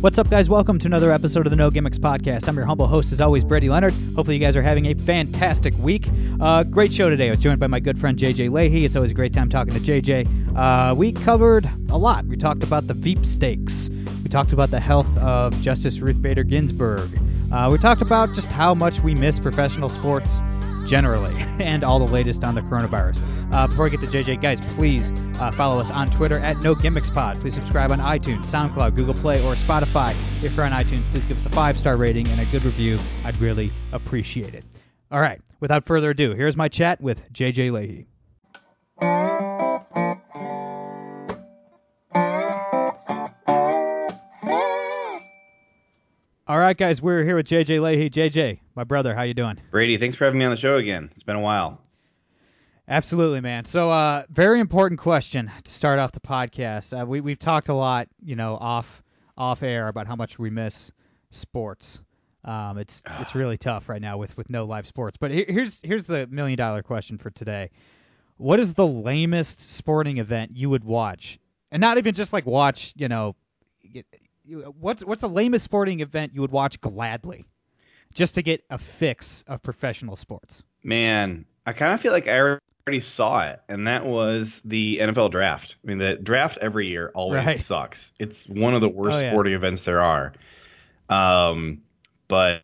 What's up, guys? Welcome to another episode of the No Gimmicks Podcast. I'm your humble host, as always, Brady Leonard. Hopefully, you guys are having a fantastic week. Uh, great show today. I was joined by my good friend JJ Lahey. It's always a great time talking to JJ. Uh, we covered a lot. We talked about the Veep stakes. We talked about the health of Justice Ruth Bader Ginsburg. Uh, we talked about just how much we miss professional sports generally and all the latest on the coronavirus. Uh, before I get to JJ, guys, please uh, follow us on Twitter at No Gimmicks Pod. Please subscribe on iTunes, SoundCloud, Google Play, or Spotify. If you're on iTunes, please give us a five star rating and a good review. I'd really appreciate it. All right, without further ado, here's my chat with JJ Lahey. Right, guys, we're here with JJ Lahey. JJ, my brother, how you doing? Brady, thanks for having me on the show again. It's been a while. Absolutely, man. So, uh, very important question to start off the podcast. Uh, we we've talked a lot, you know, off off air about how much we miss sports. Um, it's it's really tough right now with with no live sports. But here, here's here's the million dollar question for today. What is the lamest sporting event you would watch, and not even just like watch, you know, what's what's the lamest sporting event you would watch gladly, just to get a fix of professional sports? Man, I kind of feel like I already saw it, and that was the NFL draft. I mean, the draft every year always Right. sucks. It's one of the worst Oh, yeah. sporting events there are. Um, but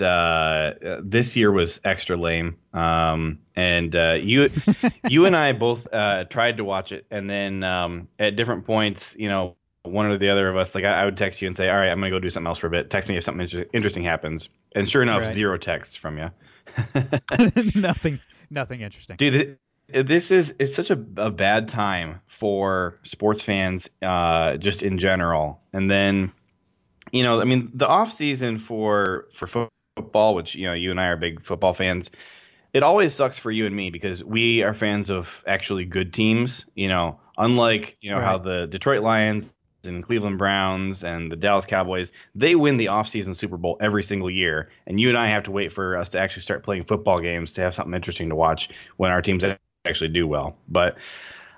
uh, this year was extra lame. Um, and uh, you, you and I both uh, tried to watch it, and then um, at different points, you know, one or the other of us, like I, I would text you and say, "All right, I'm gonna go do something else for a bit. Text me if something inter- interesting happens." And sure enough, Right. zero texts from you. nothing, nothing interesting. Dude, thi- this is it's such a, a bad time for sports fans, uh, just in general. And then, you know, I mean, the off season for for fo- football, which you know, you and I are big football fans. It always sucks for you and me because we are fans of actually good teams. You know, unlike you know how the Detroit Lions and Cleveland Browns and the Dallas Cowboys, they win the offseason Super Bowl every single year. And you and I have to wait for us to actually start playing football games to have something interesting to watch when our teams actually do well. But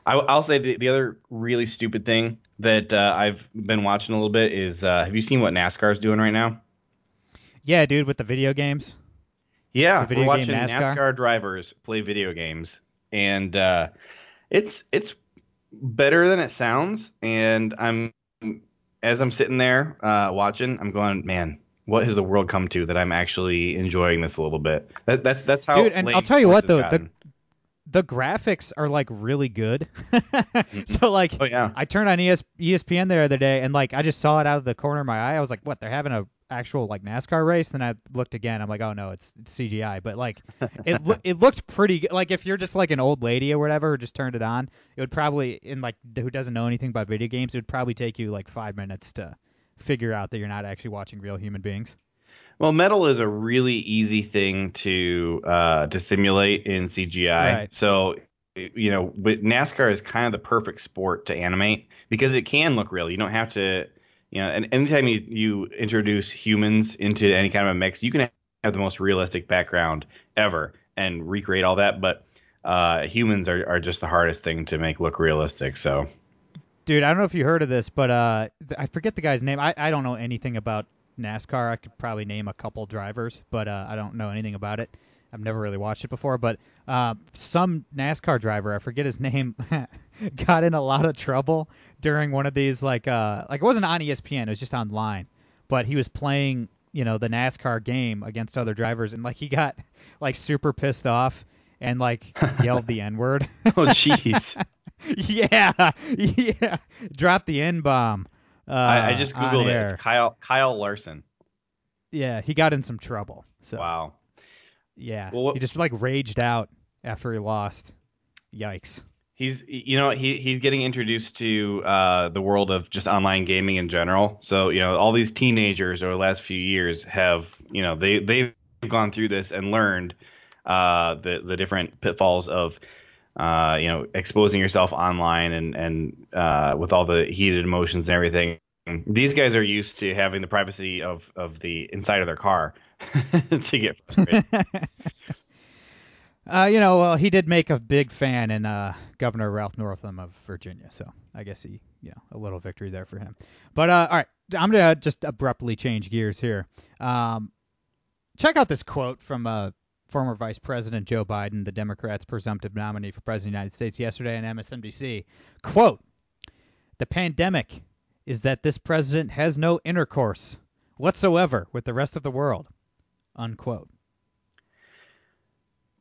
I, I'll say the, the other really stupid thing that uh, I've been watching a little bit is uh, have you seen what NASCAR is doing right now? Yeah, dude, with the video games. Yeah, The video we're watching NASCAR? drivers play video games, and uh, it's it's better than it sounds. And I'm as I'm sitting there uh, watching, I'm going, man, what has the world come to that I'm actually enjoying this a little bit? That, that's that's how. Dude, and I'll tell you what, though, the- The graphics are like really good. so like, oh yeah, I turned on ES- ESPN the other day, and like I just saw it out of the corner of my eye. I was like, what? They're having a actual like NASCAR race? Then I looked again. I'm like, oh no, it's, it's CGI. But like, it loo- it looked pretty good. Like if you're just like an old lady or whatever who just turned it on, it would probably in like who doesn't know anything about video games, it would probably take you like five minutes to figure out that you're not actually watching real human beings. Well, metal is a really easy thing to uh, to simulate in CGI. Right. So, you know, but NASCAR is kind of the perfect sport to animate because it can look real. You don't have to, you know, and anytime you, you introduce humans into any kind of a mix, you can have the most realistic background ever and recreate all that. But uh, humans are, are just the hardest thing to make look realistic. So, Dude, I don't know if you heard of this, but uh, I forget the guy's name. I, I don't know anything about NASCAR. I could probably name a couple drivers, but uh, I don't know anything about it. I've never really watched it before, but uh, some NASCAR driver, I forget his name, got in a lot of trouble during one of these like uh like it wasn't on ESPN, it was just online, but he was playing you know the NASCAR game against other drivers, and like he got like super pissed off and like yelled the N word. oh, jeez. yeah, yeah. Drop the N bomb. Uh, I, I just Googled it. air. It's Kyle, Kyle Larson. Yeah, he got in some trouble. So Wow. yeah, Well, what- he just like raged out after he lost. Yikes. He's you know he he's getting introduced to uh, the world of just online gaming in general. So you know all these teenagers over the last few years have you know they they've gone through this and learned uh, the the different pitfalls of uh, you know exposing yourself online and and uh, with all the heated emotions and everything. These guys are used to having the privacy of of the inside of their car to get frustrated. Uh, you know, well, he did make a big fan in uh, Governor Ralph Northam of Virginia, so I guess he, you know, a little victory there for him. But uh, all right, I'm gonna just abruptly change gears here. Um, check out this quote from uh, former Vice President Joe Biden, the Democrats' presumptive nominee for President of the United States, yesterday on MSNBC. Quote: "The pandemic is that this president has no intercourse whatsoever with the rest of the world." Unquote.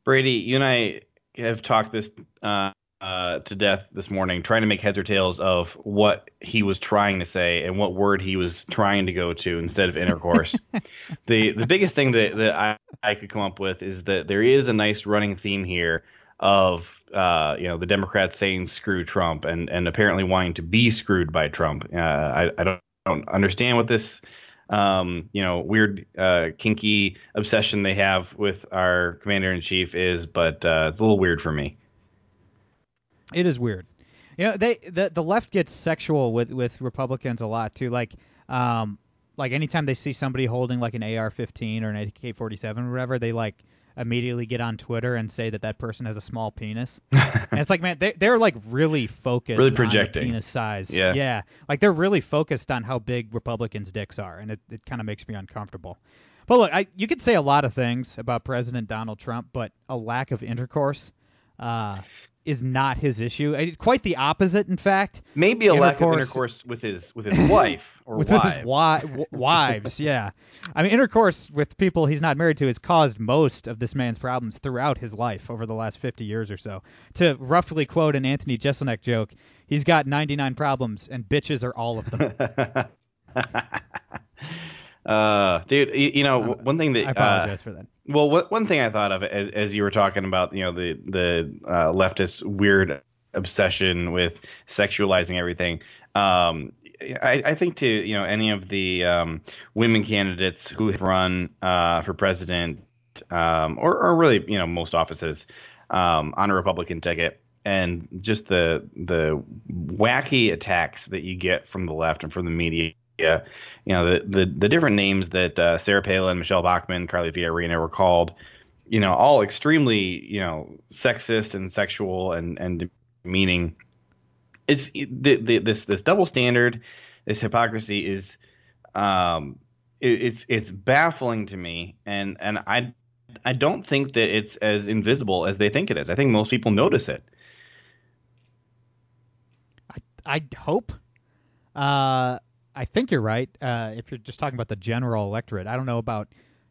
Brady, you and I have talked this uh, uh, to death this morning, trying to make heads or tails of what he was trying to say and what word he was trying to go to instead of intercourse. the the biggest thing that, that I, I could come up with is that there is a nice running theme here of uh, you know the Democrats saying screw Trump and and apparently wanting to be screwed by Trump. Uh, I, I don't, don't understand what this um, you know, weird, uh, kinky obsession they have with our commander in chief is, but uh, it's a little weird for me. It is weird. You know, they the the left gets sexual with with Republicans a lot too. Like, um, like anytime they see somebody holding like an AR-15 or an AK-47 or whatever, they like immediately get on Twitter and say that that person has a small penis. and it's like, man, they they're like really focused, Really on the projecting. penis size. Yeah. yeah, like they're really focused on how big Republicans' dicks are, and it it kind of makes me uncomfortable. But look, I, you could say a lot of things about President Donald Trump, but a lack of intercourse uh, is not his issue. Quite the opposite, in fact. Maybe a lack of Intercourse- with his with his wife or with wives. his wi- w- wives, yeah. I mean, intercourse with people he's not married to has caused most of this man's problems throughout his life over the last 50 years or so. To roughly quote an Anthony Jeselnik joke, he's got 99 problems and bitches are all of them. uh, dude, you, you know, one thing that I uh, apologize for that. Well, what, one thing I thought of as, as you were talking about, you know, the the uh, leftist weird obsession with sexualizing everything. Um, I, I think to you know any of the um, women candidates who have run uh, for president, um, or, or really you know most offices um, on a Republican ticket, and just the the wacky attacks that you get from the left and from the media. You know the the, the different names that uh, Sarah Palin, Michelle Bachmann, Carly Fiorina were called. You know, all extremely you know sexist and sexual and and demeaning. It's the, the, this this double standard, this hypocrisy is, um, it, it's it's baffling to me, and and I I don't think that it's as invisible as they think it is. I think most people notice it. I, I hope. Uh, I think you're right. Uh, if you're just talking about the general electorate, I don't know about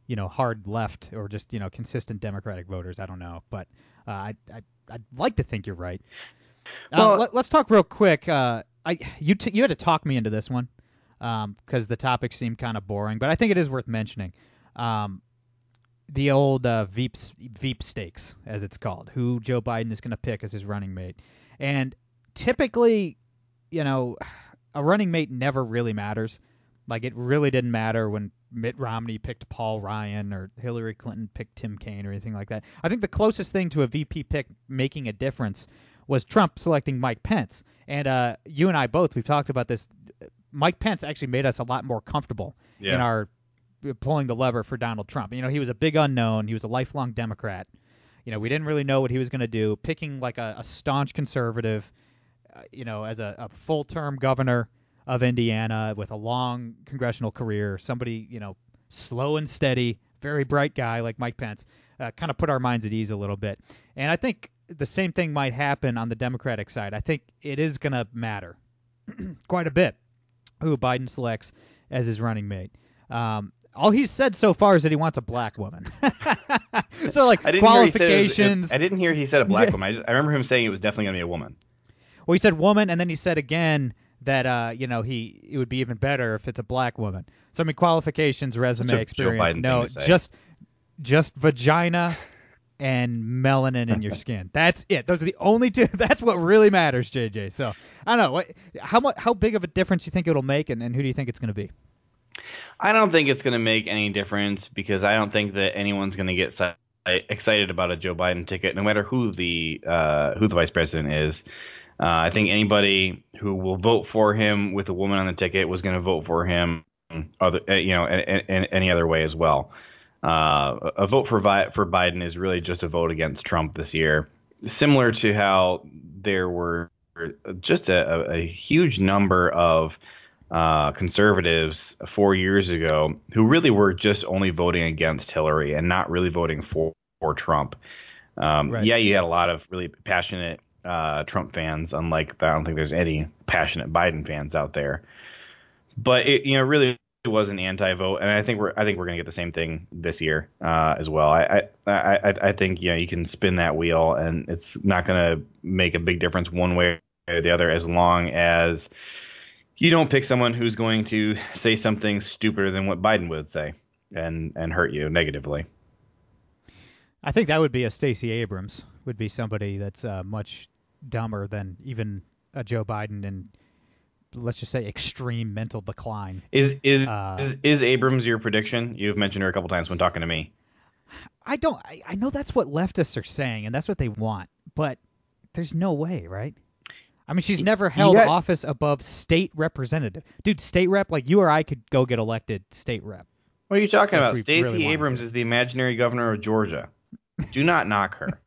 you know hard left or just you know consistent Democratic voters. I don't know, but uh, I, I I'd like to think you're right. Well- uh, let, us talk real quick. Uh, I you t- you had to talk me into this one because the topic seemed kind of boring, but I think it is worth mentioning. Um, the old uh, Veep Veep stakes, as it's called, who Joe Biden is going to pick as his running mate, and typically, you know, a running mate never really matters. Like it really didn't matter when Mitt Romney picked Paul Ryan or Hillary Clinton picked Tim Kaine or anything like that. I think the closest thing to a VP pick making a difference was Trump selecting Mike Pence. And uh, you and I both we've talked about this. Mike Pence actually made us a lot more comfortable in our pulling the lever for Donald Trump. You know, he was a big unknown. He was a lifelong Democrat. You know, we didn't really know what he was going to do. Picking like a, a staunch conservative, uh, you know, as a, a full-term governor of Indiana with a long congressional career, somebody you know slow and steady, very bright guy like Mike Pence, uh, kind of put our minds at ease a little bit. And I think the same thing might happen on the Democratic side. I think it is going to matter quite a bit who Biden selects as his running mate. Um, all he's said so far is that he wants a black woman. so like I didn't hear he said was- qualifications. I didn't hear he said a black Yeah. woman. I, just, I remember him saying it was definitely going to be a woman. Well, he said woman, and then he said again that uh, you know he it would be even better if it's a black woman. So I mean, qualifications, resume, Joe experience. Biden no, thing to say. just just vagina and melanin in your skin. That's it. Those are the only two. That's what really matters, JJ. So I don't know. What, how much? How big of a difference do you think it'll make, and, and who do you think it's going to be? I don't think it's going to make any difference because I don't think that anyone's going to get excited about a Joe Biden ticket, no matter who the uh, who the vice president is. Uh, I think anybody who will vote for him with a woman on the ticket was going to vote for him, other uh, you know, any other way as well. Uh, a vote for Vi- for Biden is really just a vote against Trump this year, similar to how there were just a, a huge number of uh, conservatives four years ago who really were just only voting against Hillary and not really voting for, for Trump. Um, right. Yeah, you had a lot of really passionate uh, Trump fans, unlike I don't think there's any passionate Biden fans out there. But it, you know, really was an anti-vote, and I think we're I think we're gonna get the same thing this year uh, as well. I, I I I think you know you can spin that wheel, and it's not gonna make a big difference one way or the other as long as you don't pick someone who's going to say something stupider than what Biden would say and and hurt you negatively. I think that would be a Stacey Abrams. Would be somebody that's uh, much dumber than even a Joe Biden and let's just say extreme mental decline. Is is uh, is, is, Abrams your prediction? You've mentioned her a couple times when talking to me. I don't. I, I know that's what leftists are saying, and that's what they want, but there's no way, right? I mean, she's never held got, office above state representative. Dude, state rep, like you or I could go get elected state rep. What are you talking about? Stacey really Abrams is the imaginary governor of Georgia. Do not knock her.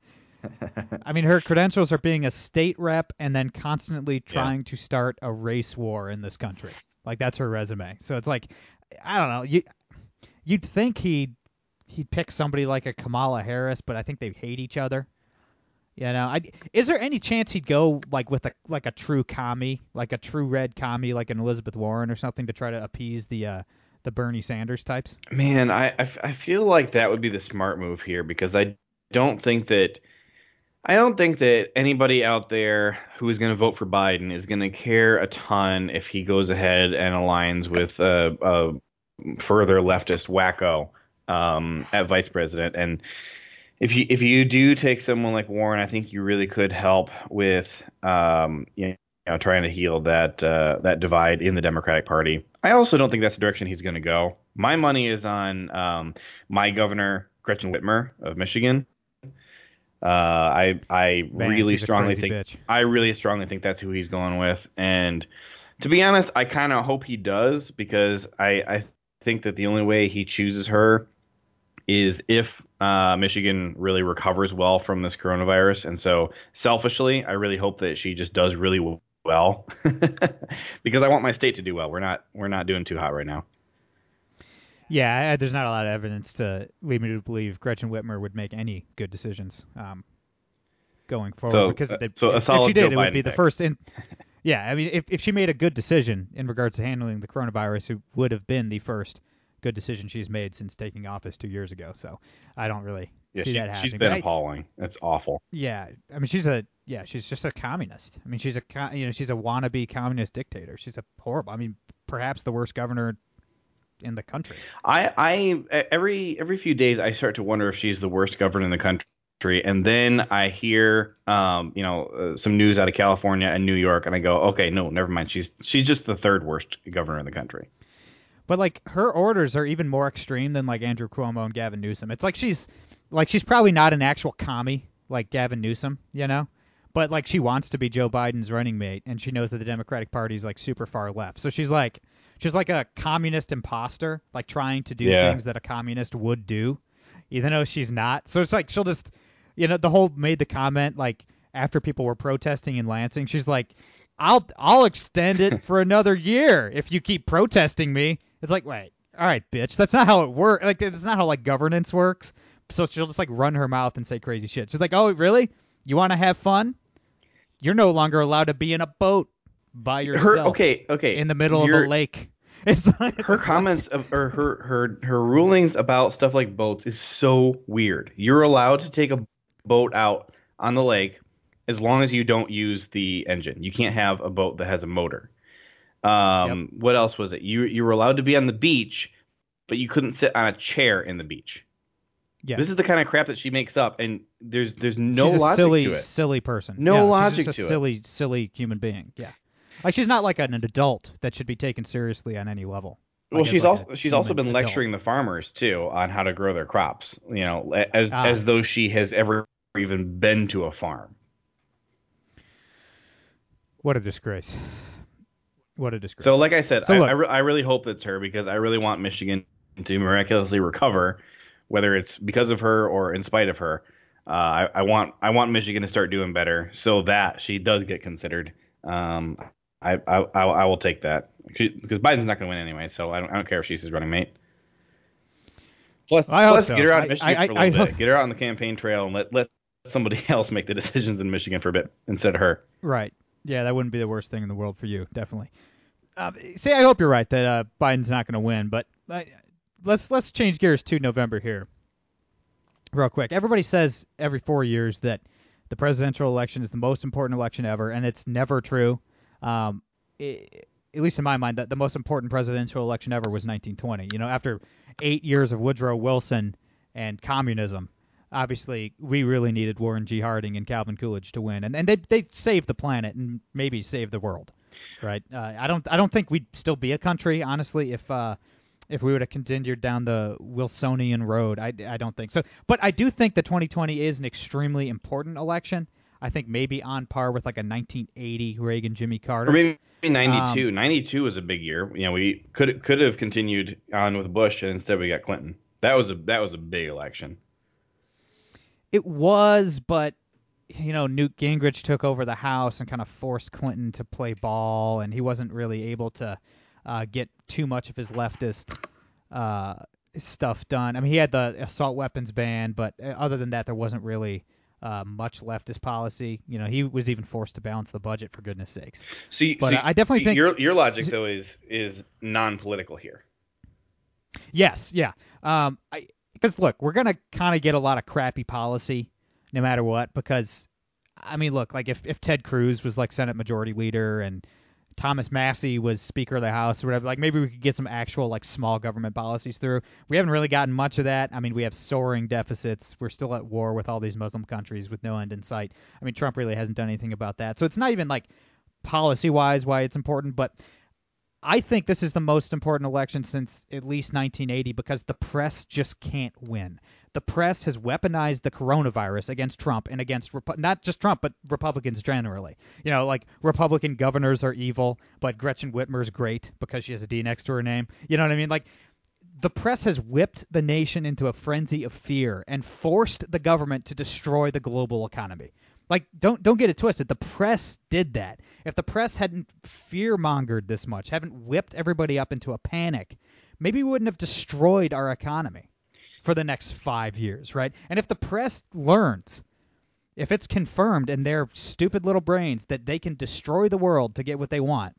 I mean, her credentials are being a state rep and then constantly trying yeah. to start a race war in this country. Like that's her resume. So it's like, I don't know. You you'd think he'd he'd pick somebody like a Kamala Harris, but I think they hate each other. You know, I, is there any chance he'd go like with a like a true commie, like a true red commie, like an Elizabeth Warren or something, to try to appease the uh, the Bernie Sanders types? Man, I, I, I feel like that would be the smart move here because I don't think that I don't think that anybody out there who is going to vote for Biden is going to care a ton if he goes ahead and aligns with a, a further leftist wacko um, at vice president. And if you if you do take someone like Warren, I think you really could help with um, you know trying to heal that uh, that divide in the Democratic Party. I also don't think that's the direction he's going to go. My money is on um, my governor Gretchen Whitmer of Michigan. Uh, I I really strongly think bitch. I really strongly think that's who he's going with, and to be honest, I kind of hope he does because I I think that the only way he chooses her is if uh, Michigan really recovers well from this coronavirus. And so, selfishly, I really hope that she just does really well because I want my state to do well. We're not we're not doing too hot right now. Yeah, there's not a lot of evidence to lead me to believe Gretchen Whitmer would make any good decisions um, going forward. So, because uh, they, so if, if she did, Joe it would be the first. In, yeah, I mean, if if she made a good decision in regards to handling the coronavirus, it would have been the first good decision she's made since taking office two years ago. So I don't really yeah, see she, that happening. She's been but appalling. I, That's awful. Yeah, I mean she's a yeah she's just a communist. I mean she's a you know she's a wannabe communist dictator. She's a horrible. I mean perhaps the worst governor in the country. I I every every few days I start to wonder if she's the worst governor in the country. And then I hear, um, you know, uh, some news out of California and New York, and I go, okay, no, never mind. She's she's just the third worst governor in the country. But like her orders are even more extreme than like Andrew Cuomo and Gavin Newsom. It's like she's like she's probably not an actual commie like Gavin Newsom, you know? But like she wants to be Joe Biden's running mate and she knows that the Democratic Party is like super far left. So she's like she's like a communist imposter, like trying to do yeah. things that a communist would do, even though she's not. So it's like she'll just you know, the whole made the comment like after people were protesting in Lansing, she's like, I'll I'll extend it for another year if you keep protesting me. It's like, wait, all right, bitch, that's not how it works. Like, that's not how like governance works. So she'll just like run her mouth and say crazy shit. She's like, oh, really? You want to have fun? You're no longer allowed to be in a boat by yourself. Her, okay, okay. In the middle of a lake. It's, it's her comments of, or her her her rulings about stuff like boats is so weird. You're allowed to take a boat out on the lake as long as you don't use the engine. You can't have a boat that has a motor. Um, yep. What else was it? You you were allowed to be on the beach, but you couldn't sit on a chair in the beach. Yeah. This is the kind of crap that she makes up, and there's there's no she's a logic silly, to it. silly person. No Yeah, logic she's just to a it. silly, silly human being. Yeah, like she's not like an adult that should be taken seriously on any level. Well, she's like also she's also been adult. lecturing the farmers too on how to grow their crops. You know, as Ah. as though she has ever even been to a farm. What a disgrace! What a disgrace! So, like I said, So I, look- I, re- I really hope that's her because I really want Michigan to miraculously recover, whether it's because of her or in spite of her. Uh, I, I want I want Michigan to start doing better so that she does get considered. Um, I, I I will take that because Biden's not going to win anyway, so I don't I don't care if she's his running mate. Plus, plus so. get her out of Michigan I- for a little bit. Get her out on the campaign trail and let let somebody else make the decisions in Michigan for a bit instead of her. Right. Yeah, that wouldn't be the worst thing in the world for you, definitely. Uh, see, I hope you're right that uh, Biden's not going to win, but uh, let's let's change gears to November here, real quick. Everybody says every four years that the presidential election is the most important election ever, and it's never true. Um, i at least in my mind, that the most important presidential election ever was 1920. You know, after eight years of Woodrow Wilson and communism, obviously we really needed Warren G. Harding and Calvin Coolidge to win, and and they they saved the planet and maybe saved the world, right? Uh, I don't I don't think we'd still be a country honestly if uh, if we would have continued down the Wilsonian road. I, I don't think so, but I do think that 2020 is an extremely important election. I think maybe on par with like a 1980 Reagan Jimmy Carter. Or maybe Um, 92. 92 was a big year. You know, we could could have continued on with Bush, and instead we got Clinton. That was a that was a big election. It was, but you know, Newt Gingrich took over the House and kind of forced Clinton to play ball, and he wasn't really able to uh, get too much of his leftist uh, stuff done. I mean, he had the assault weapons ban, but uh, other than that, there wasn't really uh, much leftist policy. You know, he was even forced to balance the budget for goodness sakes. So, you- But so I definitely think- your your logic though is is non-political here. Yes, yeah. Um, I because look, we're gonna kind of get a lot of crappy policy, no matter what. Because, I mean, look, like if if Ted Cruz was like Senate Majority Leader and Thomas Massie was Speaker of the House or whatever, like maybe we could get some actual like small government policies through. We haven't really gotten much of that. I mean, we have soaring deficits. We're still at war with all these Muslim countries with no end in sight. I mean, Trump really hasn't done anything about that. So it's not even like policy wise why it's important, but I think this is the most important election since at least 1980 because the press just can't win. The press has weaponized the coronavirus against Trump and against Repu- not just Trump but Republicans generally. You know, like Republican governors are evil, but Gretchen Whitmer's great because she has a D next to her name. You know what I mean? Like the press has whipped the nation into a frenzy of fear and forced the government to destroy the global economy. Like don't don't get it twisted. The press did that. If the press hadn't fear mongered this much, haven't whipped everybody up into a panic, maybe we wouldn't have destroyed our economy for the next five years, right? And if the press learns, if it's confirmed in their stupid little brains that they can destroy the world to get what they want,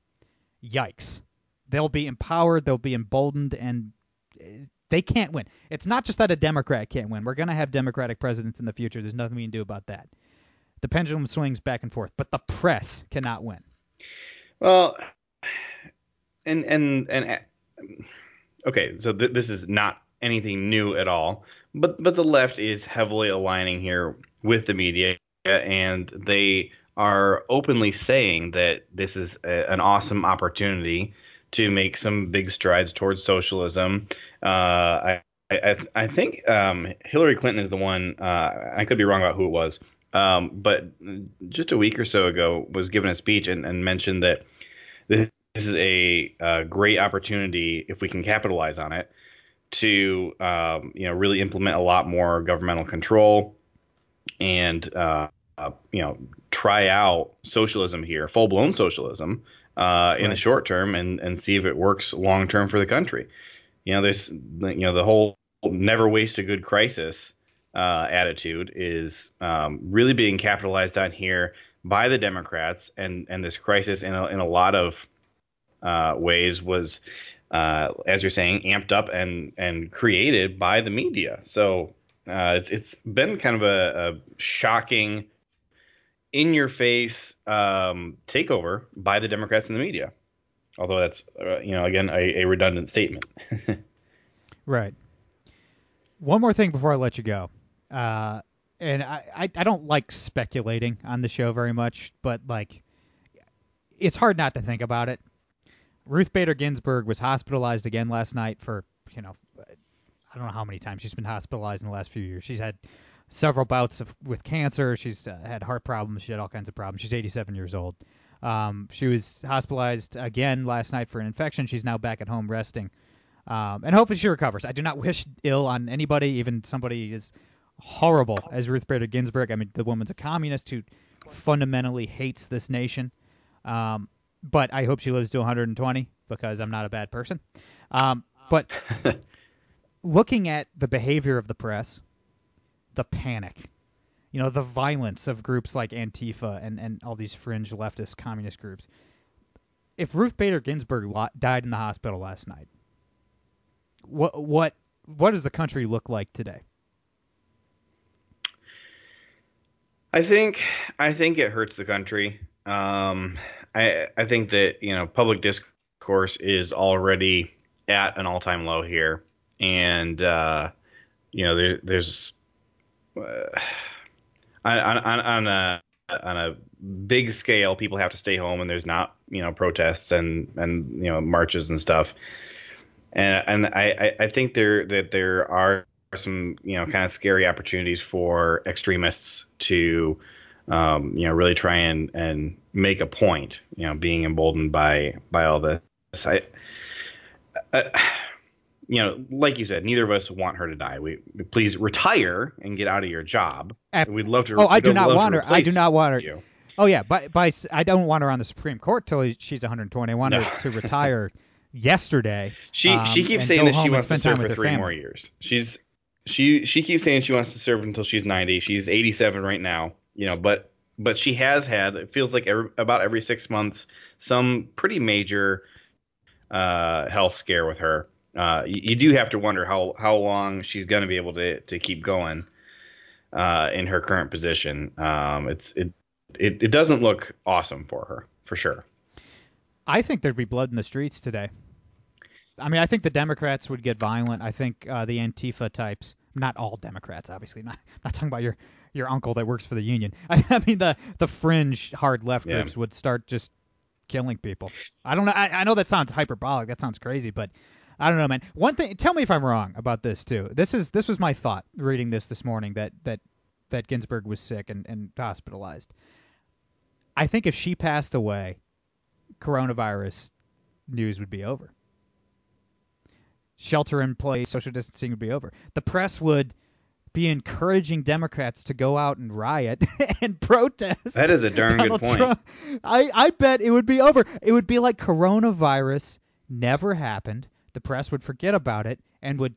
yikes. They'll be empowered, they'll be emboldened, and uh, they can't win. It's not just that a Democrat can't win. We're going to have Democratic presidents in the future. There's nothing we can do about that. The pendulum swings back and forth, but the press cannot win. Well, and and and okay, so th- this is not anything new at all, but but the left is heavily aligning here with the media, and they are openly saying that this is a, an awesome opportunity to make some big strides towards socialism. Uh, I, I I think um, Hillary Clinton is the one. Uh, I could be wrong about who it was, um, but just a week or so ago was given a speech and, and mentioned that this is a, uh great opportunity if we can capitalize on it to um, you know really implement a lot more governmental control and uh, uh, you know try out socialism here, full blown socialism uh, in the short term and and see if it works long term for the country. You know, there's you know the whole never waste a good crisis uh, attitude is um, really being capitalized on here by the Democrats, and and this crisis in a, in a lot of uh, ways was, uh, as you're saying, amped up and and created by the media. So uh, it's it's been kind of a, a shocking, in your face um, takeover by the Democrats and the media. Although that's uh, you know again a, a redundant statement. Right. One more thing before I let you go. Uh, and I, I, I don't like speculating on the show very much, but like it's hard not to think about it. Ruth Bader Ginsburg was hospitalized again last night for, you know, I don't know how many times she's been hospitalized in the last few years. She's had several bouts of, with cancer. She's uh, had heart problems. She had all kinds of problems. She's 87 years old. Um, she was hospitalized again last night for an infection. She's now back at home resting. Um, and hopefully she recovers. I do not wish ill on anybody, even somebody as horrible as Ruth Bader Ginsburg. I mean, the woman's a communist who fundamentally hates this nation. Um, but I hope she lives to 120 because I'm not a bad person. Um, but looking at the behavior of the press, the panic, you know, the violence of groups like Antifa and, and all these fringe leftist communist groups. If Ruth Bader Ginsburg died in the hospital last night, what what what does the country look like today? I think I think it hurts the country. Um, I I think that you know public discourse is already at an all time low here, and uh, you know there, there's uh, on, on on a on a big scale people have to stay home and there's not you know protests and and you know marches and stuff and and I I think there that there are some you know kind of scary opportunities for extremists to um, you know really try and and make a point you know being emboldened by by all this I, I you know like you said neither of us want her to die we please retire and get out of your job At, we'd love to oh I do not want her I do not want her you. oh yeah but by I don't want her on the Supreme Court till she's 120 I want no. her to retire yesterday. She um, she keeps saying that she wants to serve for three family. more years. She's she she keeps saying she wants to serve until she's 90. She's 87 right now. You know, but but she has had it feels like every, about every six months some pretty major uh, health scare with her. Uh, you, you, do have to wonder how how long she's going to be able to to keep going uh, in her current position. Um, it's it, it it doesn't look awesome for her for sure. I think there'd be blood in the streets today. I mean, I think the Democrats would get violent. I think uh, the Antifa types, not all Democrats, obviously, not not talking about your your uncle that works for the union. I, I mean, the the fringe hard left yeah. groups would start just killing people. I don't know. I, I know that sounds hyperbolic. That sounds crazy, but I don't know, man. One thing, tell me if I'm wrong about this too. This is this was my thought reading this this morning that that that Ginsburg was sick and, and hospitalized. I think if she passed away, coronavirus news would be over. Shelter in place, social distancing would be over. The press would be encouraging Democrats to go out and riot and protest. That is a darn Donald good point. Trump. I, I bet it would be over. It would be like coronavirus never happened. The press would forget about it and would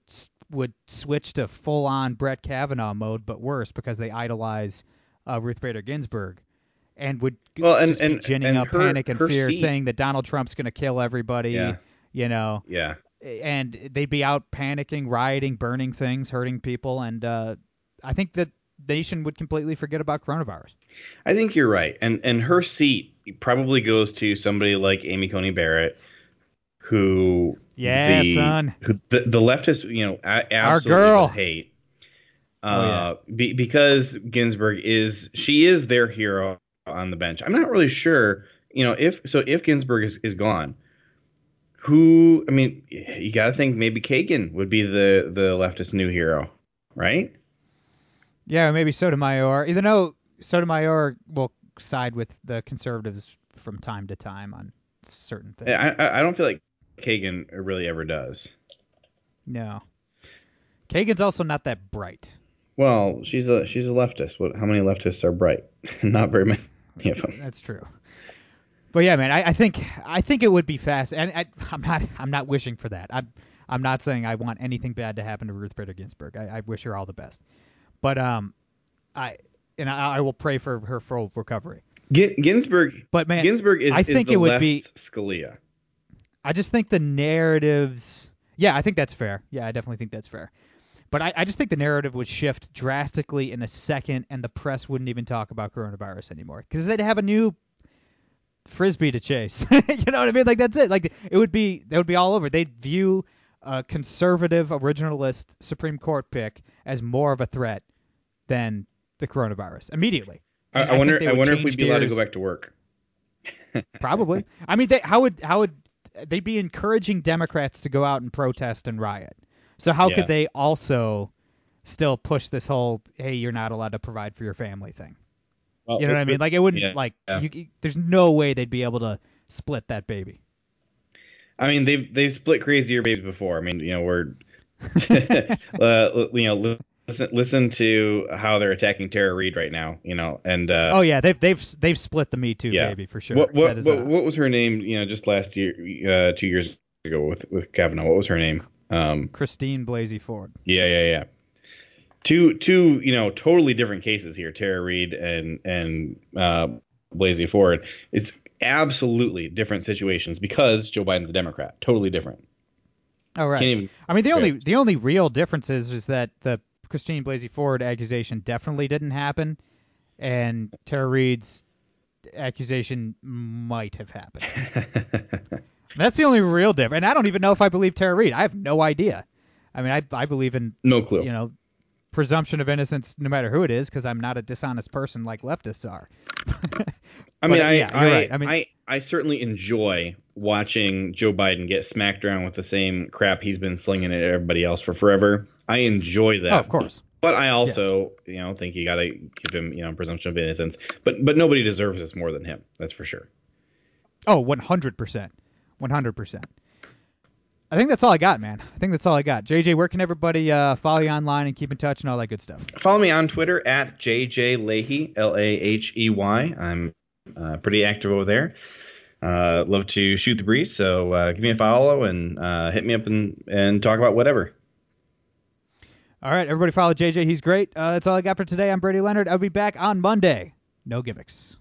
would switch to full on Brett Kavanaugh mode, but worse because they idolize uh, Ruth Bader Ginsburg and would well, and, just and, be ginning and up her, panic and fear, seat. saying that Donald Trump's going to kill everybody. Yeah. You know. Yeah. And they'd be out panicking, rioting, burning things, hurting people, and uh, I think that the nation would completely forget about coronavirus. I think you're right, and and her seat probably goes to somebody like Amy Coney Barrett, who yeah, the, son, who the, the leftists, you know, absolutely Our girl. hate. Uh, oh, yeah. Uh, be, because Ginsburg is she is their hero on the bench. I'm not really sure, you know, if so if Ginsburg is, is gone, who I mean, you got to think maybe Kagan would be the the leftist new hero, right? Yeah, maybe Sotomayor. Even though Sotomayor will side with the conservatives from time to time on certain things. I I don't feel like Kagan really ever does. No. Kagan's also not that bright. Well, she's a she's a leftist. What? How many leftists are bright? not very many. Yeah, that's true. But yeah, man, I, I think I think it would be fast, and I, am not I'm not wishing for that. I'm I'm not saying I want anything bad to happen to Ruth Bader Ginsburg. I, I wish her all the best, but um, I and I, I will pray for her full recovery. Ginsburg, but man, Ginsburg is I think is it would be Scalia. I just think the narratives. Yeah, I think that's fair. Yeah, I definitely think that's fair. But I, I just think the narrative would shift drastically in a second, and the press wouldn't even talk about coronavirus anymore because they'd have a new frisbee to chase. you know what I mean? Like that's it. Like it would be that would be all over. They'd view a conservative originalist Supreme Court pick as more of a threat than the coronavirus immediately. I, And I wonder. I wonder if we'd be allowed to go back to work. Probably. I mean, they, how would how would they'd be encouraging Democrats to go out and protest and riot? So how Yeah. could they also still push this whole "hey, you're not allowed to provide for your family" thing? Well, You know what I mean? Like it wouldn't yeah, like yeah. you, there's no way they'd be able to split that baby. I mean, they've they've split crazier babies before. I mean, you know, we're uh, you know, listen listen to how they're attacking Tara Reade right now. You know, and uh, oh yeah, they've they've they've split the Me Too yeah. baby for sure. what what That is what, a- what was her name? You know, just last year, uh, two years ago with with Kavanaugh. What was her name? Um, Christine Blasey Ford. yeah, yeah, yeah. Two two you know totally different cases here. Tara Reade and and uh, Blasey Ford. It's absolutely different situations because Joe Biden's a Democrat. Totally different. Oh right. Even I mean, the only the only real difference is, is that the Christine Blasey Ford accusation definitely didn't happen, and Tara Reade's accusation might have happened. That's the only real difference. And I don't even know if I believe Tara Reade. I have no idea. I mean, I I believe in no clue. you know presumption of innocence no matter who it is because I'm not a dishonest person like leftists are. I mean, But, I, yeah, I, right. I mean- I, I certainly enjoy watching Joe Biden get smacked around with the same crap he's been slinging at everybody else for forever. I enjoy that. oh, of course. But I also, you know, think you got to give him, you know, presumption of innocence. But but nobody deserves this more than him. That's for sure. Oh, 100%. 100%. I think that's all I got, man. I think that's all I got. JJ, where can everybody uh, follow you online and keep in touch and all that good stuff? Follow me on Twitter at JJ Lahey, L A H E Y. I'm uh, pretty active over there. Uh, love to shoot the breeze, so uh, give me a follow and uh, hit me up and, and talk about whatever. All right, everybody follow JJ. He's great. Uh, that's all I got for today. I'm Brady Leonard. I'll be back on Monday. No gimmicks.